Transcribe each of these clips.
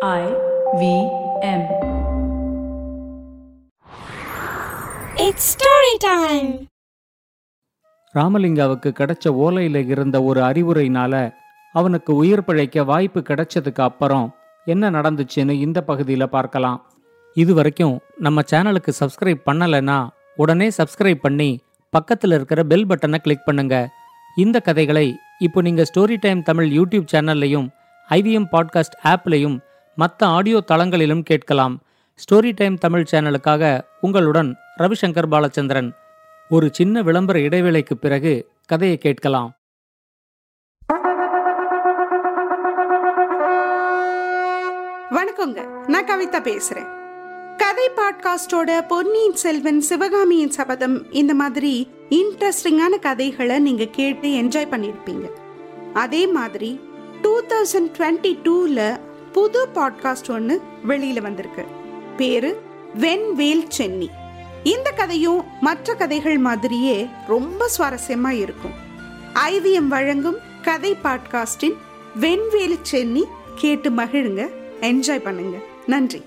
I V M. It's story time. ராமலிங்காவுக்கு கிடைச்ச ஓலையில இருந்த ஒரு அறிவுரைனால அவனுக்கு உயிர் பிழைக்க வாய்ப்பு கிடைச்சதுக்கு அப்புறம் என்ன நடந்துச்சுன்னு இந்த பகுதியில பார்க்கலாம் இது வரைக்கும் நம்ம சேனலுக்கு சப்ஸ்கிரைப் பண்ணலைன்னா உடனே சப்ஸ்கிரைப் பண்ணி பக்கத்தில் இருக்கிற பெல் பட்டனை கிளிக் பண்ணுங்க இந்த கதைகளை இப்போ நீங்க ஸ்டோரி டைம் தமிழ் யூடியூப் சேனல்லையும் ஐவிஎம் பாட்காஸ்ட் ஆப்லையும் மற்ற ஆடியோ தளங்களிலும் கேட்கலாம். ஸ்டோரி டைம் தமிழ் சேனலுக்காக உங்களுடன் ரவிசங்கர் பாலச்சந்திரன். ஒரு சின்ன விளம்பர இடைவேளைக்கு பிறகு கதையை கேட்கலாம். வணக்கங்க நான் கவிதா பேசுறேன். கதை பாட்காஸ்டோட பொன்னியின் செல்வன் சிவகாமியின் சபதம் இந்த மாதிரி இன்ட்ரெஸ்டிங்கான கதைகளை நீங்க கேட்டு என்ஜாய் பண்ணியிருப்பீங்க அதே மாதிரி டூ தௌசண்ட் டுவெண்ட்டி டூல புது பாட்காஸ்ட் ஒன்று வெளியில வந்திருக்கு. பேரு வெண்வேல் சென்னி. இந்த கதையும் மற்ற கதைகள் மாதிரியே ரொம்ப சுவாரஸ்யமா இருக்கும். ஐவிஎம் வழங்கும் கதை பாட்காஸ்டின் வெண்வேல் சென்னி கேட்டு மகிழுங்க என்ஜாய் பண்ணுங்க. நன்றி.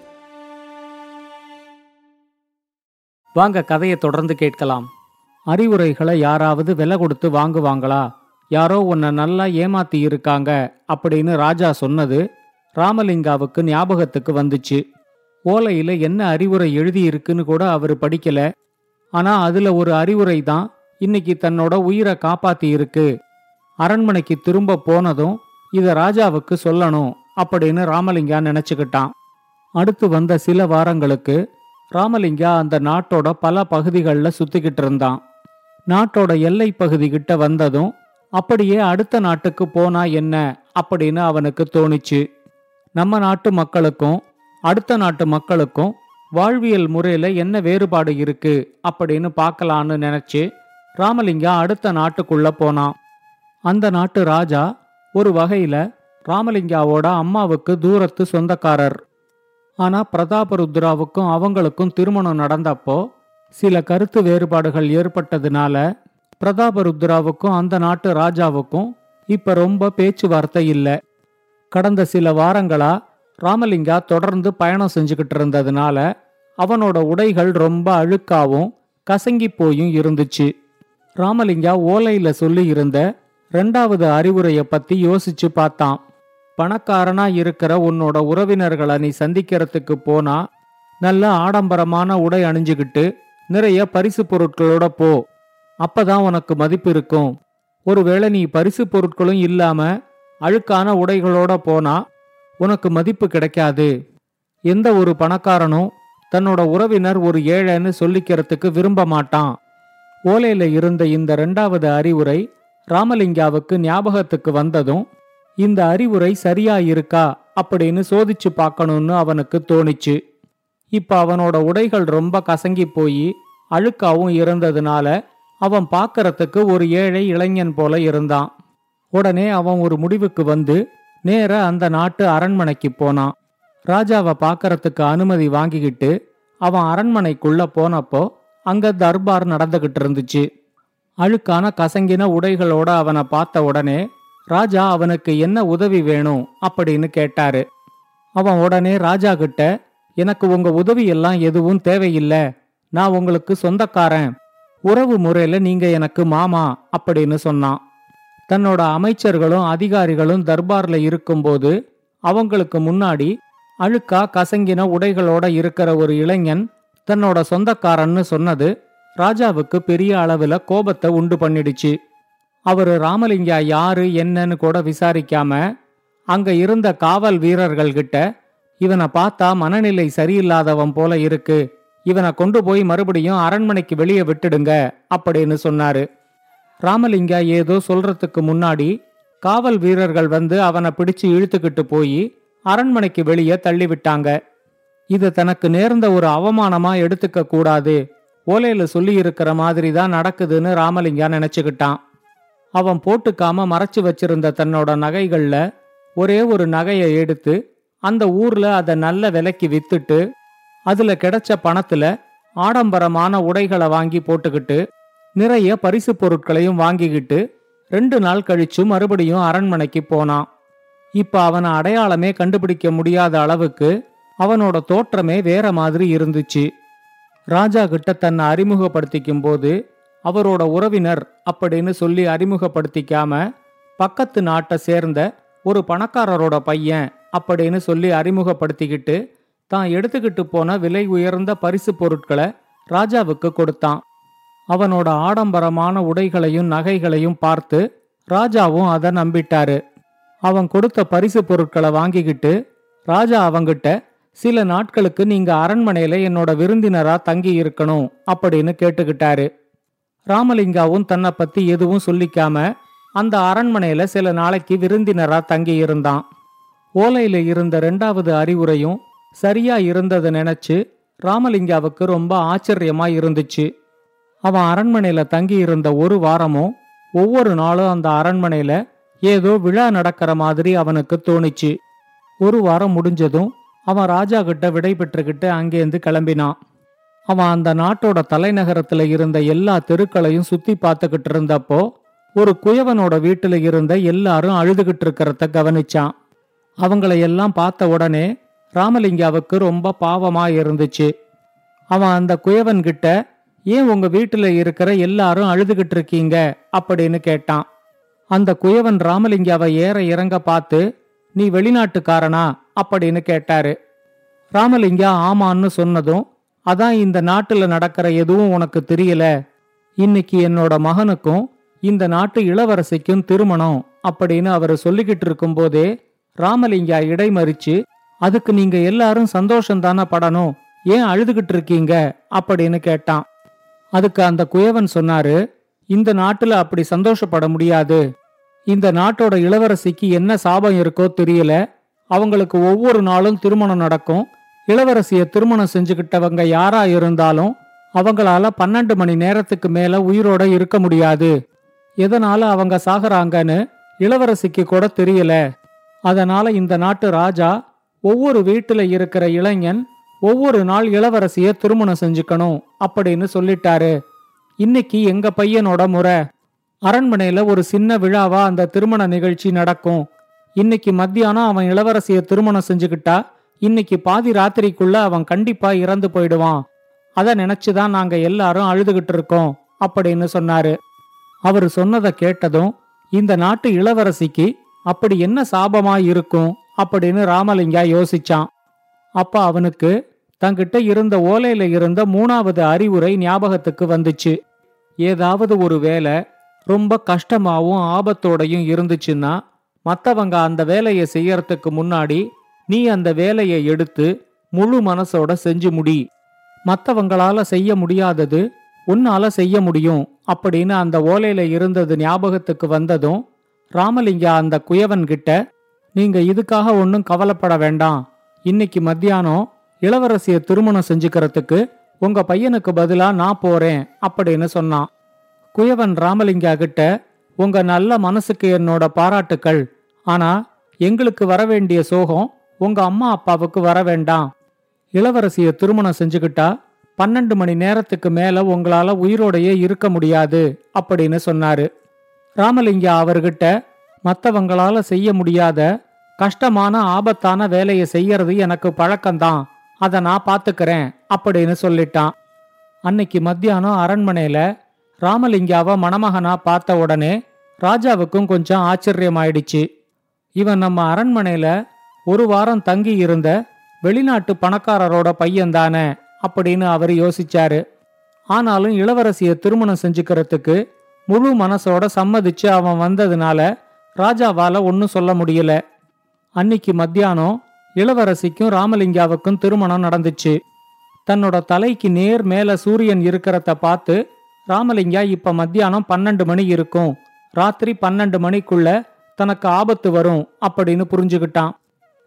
வாங்க கதையை தொடர்ந்து கேட்கலாம். அறிவுரைகளை யாராவது விலை கொடுத்து வாங்குவாங்களா? யாரோ உன்னை நல்லா ஏமாத்தி இருக்காங்க அப்படின்னு ராஜா சொன்னது ராமலிங்காவுக்கு ஞாபகத்துக்கு வந்துச்சு. ஓலையில என்ன அறிவுரை எழுதியிருக்குன்னு கூட அவர் படிக்கல. ஆனா அதுல ஒரு அறிவுரை தான் இன்னைக்கு தன்னோட உயிரை காப்பாத்தி இருக்கு அரண்மனைக்கு திரும்ப போனதும் இத ராஜாவுக்கு சொல்லணும் அப்படின்னு ராமலிங்கா நினைச்சுக்கிட்டான். அடுத்து வந்த சில வாரங்களுக்கு ராமலிங்கா அந்த நாட்டோட பல பகுதிகளில் சுத்திக்கிட்டு இருந்தான். நாட்டோட எல்லை பகுதி கிட்ட வந்ததும் அப்படியே அடுத்த நாட்டுக்கு போனா என்ன அப்படின்னு அவனுக்கு தோணுச்சு. நம்ம நாட்டு மக்களுக்கும் அடுத்த நாட்டு மக்களுக்கும் வாழ்வியல் முறையில் என்ன வேறுபாடு இருக்கு அப்படின்னு பார்க்கலான்னு நினைச்சு ராமலிங்கா அடுத்த நாட்டுக்குள்ள போனான். அந்த நாட்டு ராஜா ஒரு வகையில ராமலிங்காவோட அம்மாவுக்கு தூரத்து சொந்தக்காரர். ஆனா பிரதாபருத்ராவுக்கும் அவங்களுக்கும் திருமணம் நடந்தப்போ சில கருத்து வேறுபாடுகள் ஏற்பட்டதுனால பிரதாபருத்ராவுக்கும் அந்த நாட்டு ராஜாவுக்கும் இப்ப ரொம்ப பேச்சுவார்த்தை இல்லை. கடந்த சில வாரங்களா ராமலிங்கா தொடர்ந்து பயணம் செஞ்சுக்கிட்டு இருந்ததுனால அவனோட உடைகள் ரொம்ப அழுக்காவும் கசங்கி போயும் இருந்துச்சு. ராமலிங்கா ஓலையில சொல்லி இருந்த ரெண்டாவது அறிவுரைய பத்தி யோசிச்சு பார்த்தான். பணக்காரனா இருக்கிற உன்னோட உறவினர்களை நீ சந்திக்கிறதுக்கு போனா நல்ல ஆடம்பரமான உடை அணிஞ்சுக்கிட்டு நிறைய பரிசு பொருட்களோட போ. அப்பதான் உனக்கு மதிப்பு இருக்கும். ஒருவேளை நீ பரிசு பொருட்களும் இல்லாம அழுக்கான உடைகளோட போனா உனக்கு மதிப்பு கிடைக்காது. எந்த ஒரு பணக்காரனும் தன்னோட உறவினர் ஒரு ஏழைன்னு சொல்லிக்கிறதுக்கு விரும்ப மாட்டான். ஓலையில இருந்த இந்த ரெண்டாவது அறிவுரை ராமலிங்காவுக்கு ஞாபகத்துக்கு வந்ததும் இந்த அறிவுரை சரியா இருக்கா அப்படின்னு சோதிச்சு பார்க்கணும்னு அவனுக்கு தோணிச்சு. இப்ப அவனோட உடைகள் ரொம்ப கசங்கி போய் அழுக்காவும் இருந்ததுனால அவன் பார்க்கறதுக்கு ஒரு ஏழை இளைஞன் போல இருந்தான். உடனே அவன் ஒரு முடிவுக்கு வந்து நேர அந்த நாட்டு அரண்மனைக்கு போனான் ராஜாவை பார்க்கறதுக்கு அனுமதி வாங்கிக்கிட்டு அவன் அரண்மனைக்குள்ள போனப்போ அங்க தர்பார் நடந்துகிட்டு இருந்துச்சு. அழுக்கான கசங்கின உடைகளோட அவனை பார்த்த உடனே ராஜா அவனுக்கு என்ன உதவி வேணும்? அப்படின்னு கேட்டாரு. அவன் உடனே ராஜா கிட்ட எனக்கு உங்க உதவி எல்லாம் எதுவும் தேவையில்லை. நான் உங்களுக்கு சொந்தக்காரன். உறவு முறையில நீங்க எனக்கு மாமா அப்படின்னு சொன்னான். தன்னோட அமைச்சர்களும் அதிகாரிகளும் தர்பார்ல இருக்கும்போது அவங்களுக்கு முன்னாடி அழுக்கா கசங்கின உடைகளோட இருக்கிற ஒரு இளைஞன் தன்னோட சொந்தக்காரன்னு சொன்னது ராஜாவுக்கு பெரிய அளவுல கோபத்தை உண்டு பண்ணிடுச்சு. அவரு ராமலிங்கா யாரு என்னன்னு கூட விசாரிக்காம அங்க இருந்த காவல் வீரர்கள் கிட்ட இவனை பார்த்தா மனநிலை சரியில்லாதவன் போல இருக்கு. இவனை கொண்டு போய் மறுபடியும் அரண்மனைக்கு வெளியே விட்டுடுங்க அப்படின்னு சொன்னாரு. ராமலிங்கா ஏதோ சொல்றதுக்கு முன்னாடி காவல் வீரர்கள் வந்து அவனை பிடிச்சு இழுத்துக்கிட்டு போய் அரண்மனைக்கு வெளியே தள்ளி விட்டாங்க இது தனக்கு நேர்ந்த ஒரு அவமானமா எடுத்துக்க கூடாது. ஓலையில சொல்லி இருக்கிற மாதிரி தான் நடக்குதுன்னு ராமலிங்கா நினைச்சுக்கிட்டான். அவன் போட்டுக்காம மறைச்சு வச்சிருந்த தன்னோட நகைகள்ல ஒரே ஒரு நகையை எடுத்து அந்த ஊர்ல அதை நல்ல விலைக்கு வித்துட்டு அதுல கிடைச்ச பணத்துல ஆடம்பரமான உடைகளை வாங்கி போட்டுக்கிட்டு நிறைய பரிசு பொருட்களையும் வாங்கிக்கிட்டு ரெண்டு நாள் கழிச்சு மறுபடியும் அரண்மனைக்கு போனான். இப்ப அவனை அடையாளமே கண்டுபிடிக்க முடியாத அளவுக்கு அவனோட தோற்றமே வேற மாதிரி இருந்துச்சு. ராஜா கிட்ட தன்னை அறிமுகப்படுத்திக்கும் போது அவரோட உறவினர் அப்படின்னு சொல்லி அறிமுகப்படுத்திக்காம பக்கத்து நாட்டை சேர்ந்த ஒரு பணக்காரரோட பையன் அப்படின்னு சொல்லி அறிமுகப்படுத்திக்கிட்டு தான் எடுத்துக்கிட்டு போன விலை உயர்ந்த பரிசு பொருட்களை ராஜாவுக்கு கொடுத்தான். அவனோட ஆடம்பரமான உடைகளையும் நகைகளையும் பார்த்து ராஜாவும் அதை நம்பிட்டாரு. அவன் கொடுத்த பரிசு பொருட்களை வாங்கிக்கிட்டு ராஜா அவங்கிட்ட சில நாட்களுக்கு நீங்க அரண்மனையில என்னோட விருந்தினரா தங்கி இருக்கணும் அப்படின்னு கேட்டுக்கிட்டாரு. ராமலிங்காவும் தன்னை பத்தி எதுவும் சொல்லிக்காம அந்த அரண்மனையில சில நாளைக்கு விருந்தினரா தங்கி இருந்தான். ஓலையில இருந்த ரெண்டாவது அறிவுரையும் சரியா இருந்ததை நினைச்சு ராமலிங்காவுக்கு ரொம்ப ஆச்சரியமா இருந்துச்சு. அவன் அரண்மனையில தங்கி இருந்த ஒரு வாரமும் ஒவ்வொரு நாளும் அந்த அரண்மனையில ஏதோ விழா நடக்கிற மாதிரி அவனுக்கு தோணுச்சு. ஒரு வாரம் முடிஞ்சதும் அவன் ராஜா கிட்ட விடை பெற்றுக்கிட்டு அங்கேருந்து கிளம்பினான். அவன் அந்த நாட்டோட தலைநகரத்துல இருந்த எல்லா தெருக்களையும் சுத்தி பார்த்துக்கிட்டு இருந்தப்போ ஒரு குயவனோட வீட்டுல இருந்த எல்லாரும் அழுதுகிட்டு இருக்கிறத கவனிச்சான். அவங்கள எல்லாம் பார்த்த உடனே ராமலிங்காவுக்கு ரொம்ப பாவமா இருந்துச்சு. அவன் அந்த குயவன்கிட்ட ஏன் உங்க வீட்டுல இருக்கிற எல்லாரும் அழுதுகிட்டு இருக்கீங்க? அப்படின்னு கேட்டான். அந்த குயவன் ராமலிங்காவை ஏற இறங்க பார்த்து நீ வெளிநாட்டுக்காரனா? அப்படின்னு கேட்டாரு. ராமலிங்கா ஆமான்னு சொன்னதும் அதான் இந்த நாட்டுல நடக்கிற எதுவும் உனக்கு தெரியல. இன்னைக்கு என்னோட மகனுக்கும் இந்த நாட்டு இளவரசிக்கும் திருமணம் அப்படின்னு அவர் சொல்லிக்கிட்டு இருக்கும்போதே ராமலிங்கா இடைமறிச்சு அதுக்கு நீங்க எல்லாரும் சந்தோஷம் தானே படணும்? ஏன் அழுதுகிட்டு இருக்கீங்க? அப்படின்னு கேட்டான். அதுக்கு அந்த குயவன் சொன்னாரு இந்த நாட்டுல அப்படி சந்தோஷப்பட முடியாது. இந்த நாட்டோட இளவரசிக்கு என்ன சாபம் இருக்கோ தெரியல. அவங்களுக்கு ஒவ்வொரு நாளும் திருமணம் நடக்கும். இளவரசிய திருமணம் செஞ்சுக்கிட்டவங்க யாரா இருந்தாலும் அவங்களால பன்னெண்டு மணி நேரத்துக்கு மேல உயிரோட இருக்க முடியாது. எதனால அவங்க சாகுறாங்கன்னு இளவரசிக்கு கூட தெரியல. அதனால இந்த நாட்டு ராஜா ஒவ்வொரு வீட்டுல இருக்கிற இளைஞன் ஒவ்வொரு நாள் இளவரசிய திருமணம் செஞ்சுக்கணும் அப்படின்னு சொல்லிட்டாரு. இன்னைக்கு எங்க பையனோட முறை. அரண்மனையில ஒரு சின்ன விழாவா அந்த திருமண நிகழ்ச்சி நடக்கும். இன்னைக்கு மத்தியானம் அவன் இளவரசிய திருமணம் செஞ்சுக்கிட்டா இன்னைக்கு பாதி ராத்திரிக்குள்ள அவன் கண்டிப்பா இறந்து போயிடுவான். அதை நினைச்சுதான் நாங்க எல்லாரும் அழுதுகிட்டு இருக்கோம் அப்படின்னு சொன்னாரு. அவர் சொன்னதை கேட்டதும் இந்த நாட்டு இளவரசிக்கு அப்படி என்ன சாபமா இருக்கும் அப்படின்னு ராமலிங்கா யோசிச்சான். அப்ப அவனுக்கு தங்கிட்ட இருந்த ஓலையில இருந்த மூணாவது அறிவுரை ஞாபகத்துக்கு வந்துச்சு. ஏதாவது ஒரு வேலை ரொம்ப கஷ்டமாவும் ஆபத்தோடையும் இருந்துச்சுன்னா மத்தவங்க அந்த வேலையை செய்யறதுக்கு முன்னாடி நீ அந்த வேலையை எடுத்து முழு மனசோட செஞ்சு முடி. மத்தவங்களால செய்ய முடியாதது உன்னால செய்ய முடியும் அப்படின்னு அந்த ஓலையில இருந்தது ஞாபகத்துக்கு வந்ததும் ராமலிங்கா அந்த குயவன்கிட்ட நீங்க இதுக்காக ஒன்றும் கவலைப்பட வேண்டாம். இன்னைக்கு மத்தியானம் இளவரசிய திருமணம் செஞ்சுக்கிறதுக்கு உங்க பையனுக்கு பதிலா நான் போறேன் அப்படின்னு சொன்னான். குயவன் ராமலிங்கா கிட்ட உங்க நல்ல மனசுக்கு என்னோட பாராட்டுக்கள். ஆனா எங்களுக்கு வர வேண்டிய சோகம் உங்க அம்மா அப்பாவுக்கு வர வேண்டாம். இளவரசிய திருமணம் செஞ்சுக்கிட்டா பன்னெண்டு மணி நேரத்துக்கு மேல உங்களால உயிரோடையே இருக்க முடியாது அப்படின்னு சொன்னாரு. ராமலிங்கா அவர்கிட்ட மத்தவங்களால செய்ய முடியாத கஷ்டமான ஆபத்தான வேலையை செய்யறது எனக்கு பழக்கம்தான். அதை நான் பார்த்துக்கிறேன் அப்படின்னு சொல்லிட்டான். அன்னைக்கு மத்தியானம் அரண்மனையில ராமலிங்காவை மணமகனா பார்த்த உடனே ராஜாவுக்கும் கொஞ்சம் ஆச்சரியமாயிடுச்சு. இவன் நம்ம அரண்மனையில ஒரு வாரம் தங்கி இருந்த வெளிநாட்டு பணக்காரரோட பையன்தானே அப்படின்னு அவர் யோசிச்சாரு. ஆனாலும் இளவரசிய திருமணம் செஞ்சுக்கிறதுக்கு முழு மனசோட சம்மதிச்சு அவன் வந்ததுனால ராஜாவால ஒன்னும் சொல்ல முடியல. அன்னிக்கு மத்தியானம் இளவரசிக்கும் ராமலிங்காவுக்கும் திருமணம் நடந்துச்சு. தன்னோட தலைக்கு நேர் மேல சூரியன் இருக்கிறத பார்த்து ராமலிங்கா இப்ப மத்தியானம் பன்னெண்டு மணி இருக்கும். ராத்திரி பன்னெண்டு மணிக்குள்ள தனக்கு ஆபத்து வரும் அப்படின்னு புரிஞ்சுக்கிட்டான்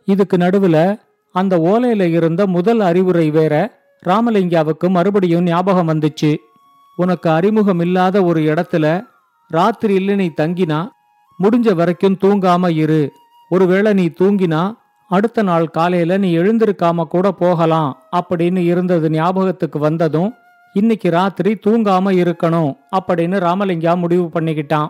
இதுக்கு நடுவுல அந்த ஓலையில இருந்த முதல் அறிவுரை வேற ராமலிங்காவுக்கு மறுபடியும் ஞாபகம் வந்துச்சு. உனக்கு அறிமுகம் இல்லாத ஒரு இடத்துல ராத்திரியில் நீ தங்கினா முடிஞ்ச வரைக்கும் தூங்காம இரு. ஒருவேளை நீ தூங்கினா அடுத்த நாள் காலையில நீ எழுந்திருக்காம கூட போகலாம் அப்படின்னு இருந்தது ஞாபகத்துக்கு வந்ததும் இன்னைக்கு ராத்திரி தூங்காம இருக்கணும் அப்படின்னு ராமலிங்கா முடிவு பண்ணிக்கிட்டான்.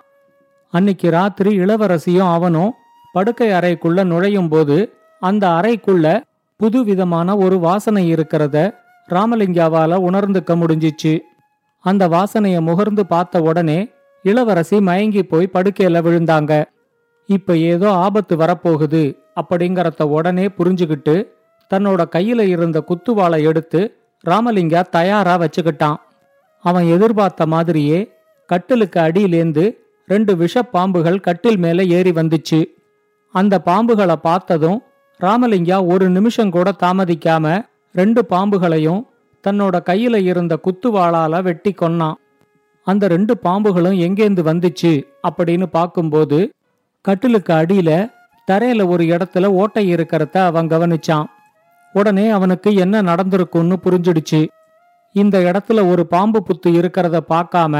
அன்னைக்கு ராத்திரி இளவரசியும் அவனும் படுக்கை அறைக்குள்ள நுழையும் போது அந்த அறைக்குள்ள புதுவிதமான ஒரு வாசனை இருக்கிறத ராமலிங்காவால உணர்ந்துக்க முடிஞ்சிச்சு. அந்த வாசனையை முகர்ந்து பார்த்த உடனே இளவரசி மயங்கி போய் படுக்கையில விழுந்தாங்க. இப்ப ஏதோ ஆபத்து வரப்போகுது அப்படிங்கறத உடனே புரிஞ்சுகிட்டு தன்னோட கையில இருந்த குத்துவாளை எடுத்து ராமலிங்கா தயாரா வச்சுக்கிட்டான். அவன் எதிர்பார்த்த மாதிரியே கட்டிலுக்கு அடியிலேந்து ரெண்டு விஷப்பாம்புகள் கட்டில் மேல ஏறி வந்துச்சு. அந்த பாம்புகளை பார்த்ததும் ராமலிங்கா ஒரு நிமிஷம் கூட தாமதிக்காம ரெண்டு பாம்புகளையும் தன்னோட கையில இருந்த குத்துவாளால வெட்டி கொன்னான். அந்த ரெண்டு பாம்புகளும் எங்கேந்து வந்துச்சு அப்படின்னு பார்க்கும்போது கட்டிலுக்கு அடியில தரையில ஒரு இடத்துல ஓட்டை இருக்கிறத அவன் கவனிச்சான். உடனே அவனுக்கு என்ன நடந்திருக்கும்னு புரிஞ்சிடுச்சு. இந்த இடத்துல ஒரு பாம்பு புத்து இருக்கிறத பார்க்காம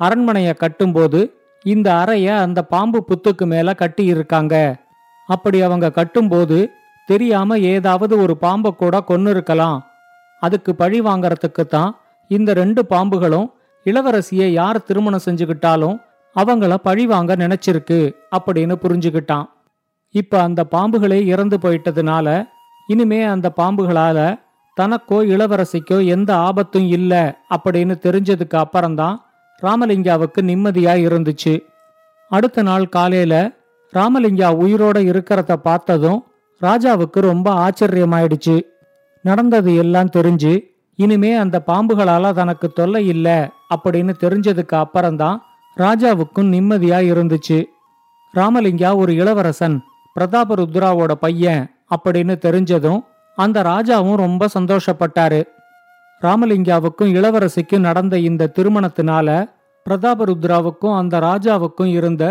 அரண்மனைய கட்டும்போது இந்த அறைய அந்த பாம்பு புத்துக்கு மேல கட்டி இருக்காங்க. அப்படி அவங்க கட்டும்போது தெரியாம ஏதாவது ஒரு பாம்பை கூட கொன்னு இருக்கலாம் அதுக்கு பழி வாங்கறதுக்கு தான் இந்த ரெண்டு பாம்புகளும் இளவரசியை யார் திருமணம் செஞ்சுக்கிட்டாலும் அவங்கள பழி வாங்க நினைச்சிருக்கு அப்படின்னு புரிஞ்சுக்கிட்டான். இப்ப அந்த பாம்புகளே இறந்து போயிட்டதுனால இனிமே அந்த பாம்புகளால தனக்கோ இளவரசிக்கோ எந்த ஆபத்தும் இல்ல அப்படின்னு தெரிஞ்சதுக்கு அப்புறம்தான் ராமலிங்காவுக்கு நிம்மதியா இருந்துச்சு. அடுத்த நாள் காலையில ராமலிங்கா உயிரோட இருக்கிறத பார்த்ததும் ராஜாவுக்கு ரொம்ப ஆச்சரியமாயிடுச்சு. நடந்தது எல்லாம் தெரிஞ்சு இனிமே அந்த பாம்புகளால தனக்கு தொல்லை இல்ல அப்படின்னு தெரிஞ்சதுக்கு அப்புறம்தான் ராஜாவுக்கும் நிம்மதியா இருந்துச்சு ராமலிங்கா ஒரு இளவரசன் பிரதாப ருத்ராவோட பையன் அப்படின்னு தெரிஞ்சதும் அந்த ராஜாவும் ரொம்ப சந்தோஷப்பட்டாரு. ராமலிங்காவுக்கும் இளவரசிக்கும் நடந்த இந்த திருமணத்தினால பிரதாபருத்ராவுக்கும் அந்த ராஜாவுக்கும் இருந்த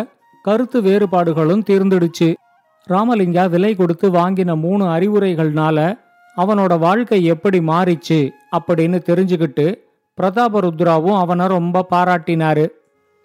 கருத்து வேறுபாடுகளும் தீர்ந்துடுச்சு. ராமலிங்கா விலை கொடுத்து வாங்கின மூணு அறிவுரைகள்னால அவனோட வாழ்க்கை எப்படி மாறிச்சு அப்படின்னு தெரிஞ்சுக்கிட்டு பிரதாபருத்ராவும் அவனை ரொம்ப பாராட்டினாரு.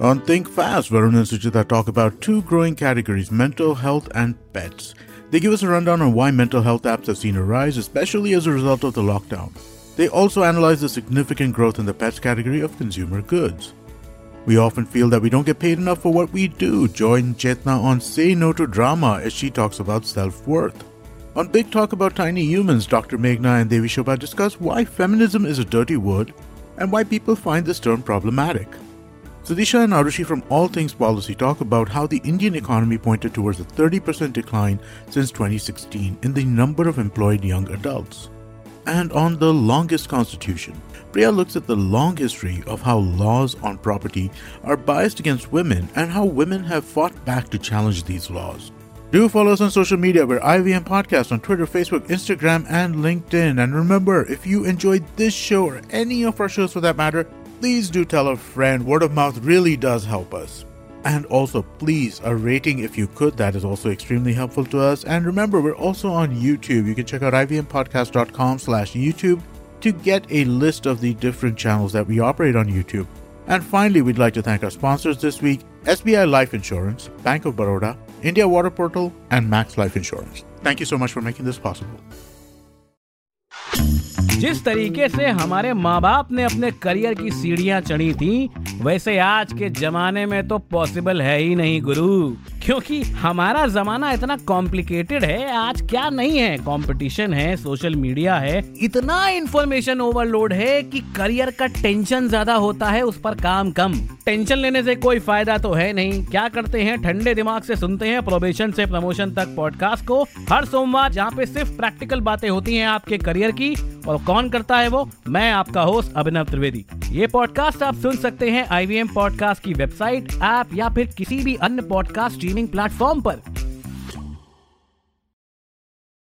On Think Fast, Varun and Suchita talk about two growing categories mental health and pets. They give us a rundown on why mental health apps have seen a rise, especially as a result of the lockdown. They also analyze the significant growth in the pets category of consumer goods. We often feel that we don't get paid enough for what we do. Join Chetna on Say No to Drama as she talks about self worth. On Big Talk About Tiny Humans, Dr. Meghna and Devi Shobha discuss why feminism is a dirty word and why people find this term problematic. Sudisha and Arushi from All Things Policy talk about how the Indian economy pointed towards a 30% decline since 2016 in the number of employed young adults. And on The Longest Constitution, Priya looks at the long history of how laws on property are biased against women and how women have fought back to challenge these laws. Do follow us on social media. We're IVM Podcast on Twitter, Facebook, Instagram, and LinkedIn. And remember, if you enjoyed this show or any of our shows for that matter, please do tell a friend. Word of mouth really does help us. And also, please, a rating if you could. That is also extremely helpful to us. And remember, we're also on YouTube. You can check out ivmpodcast.com slash YouTube to get a list of the different channels that we operate on YouTube. And finally, we'd like to thank our sponsors this week SBI Life Insurance, Bank of Baroda, India Water Portal, and Max Life Insurance. Thank you so much for making this possible. जिस तरीके से हमारे माँ बाप ने अपने career की सीढ़ियाँ चढ़ी थी, वैसे आज के जमाने में तो पॉसिबल है ही नहीं, गुरु। क्योंकि हमारा जमाना इतना कॉम्प्लिकेटेड है, आज क्या नहीं है? कंपटीशन है सोशल मीडिया है, इतना इन्फॉर्मेशन ओवरलोड है कि करियर का टेंशन ज़्यादा होता है, उस पर काम कम। टेंशन लेने से कोई फ़ायदा तो है नहीं। क्या करते हैं? ठंडे दिमाग से सुनते हैं प्रोबेशन से प्रमोशन तक पॉडकास्ट को। हर सोमवार जहाँ पे सिर्फ़ प्रैक्टिकल बातें होती हैं आपके करियर की, और कौन करता है वो? मैं आपका होस्ट अभिनव त्रिवेदी। ये पॉडकास्ट आप सुन सकते हैं आईवीएम पॉडकास्ट की वेबसाइट ऐप या फिर किसी भी अन्य पॉडकास्ट स्ट्रीमिंग प्लेटफॉर्म पर।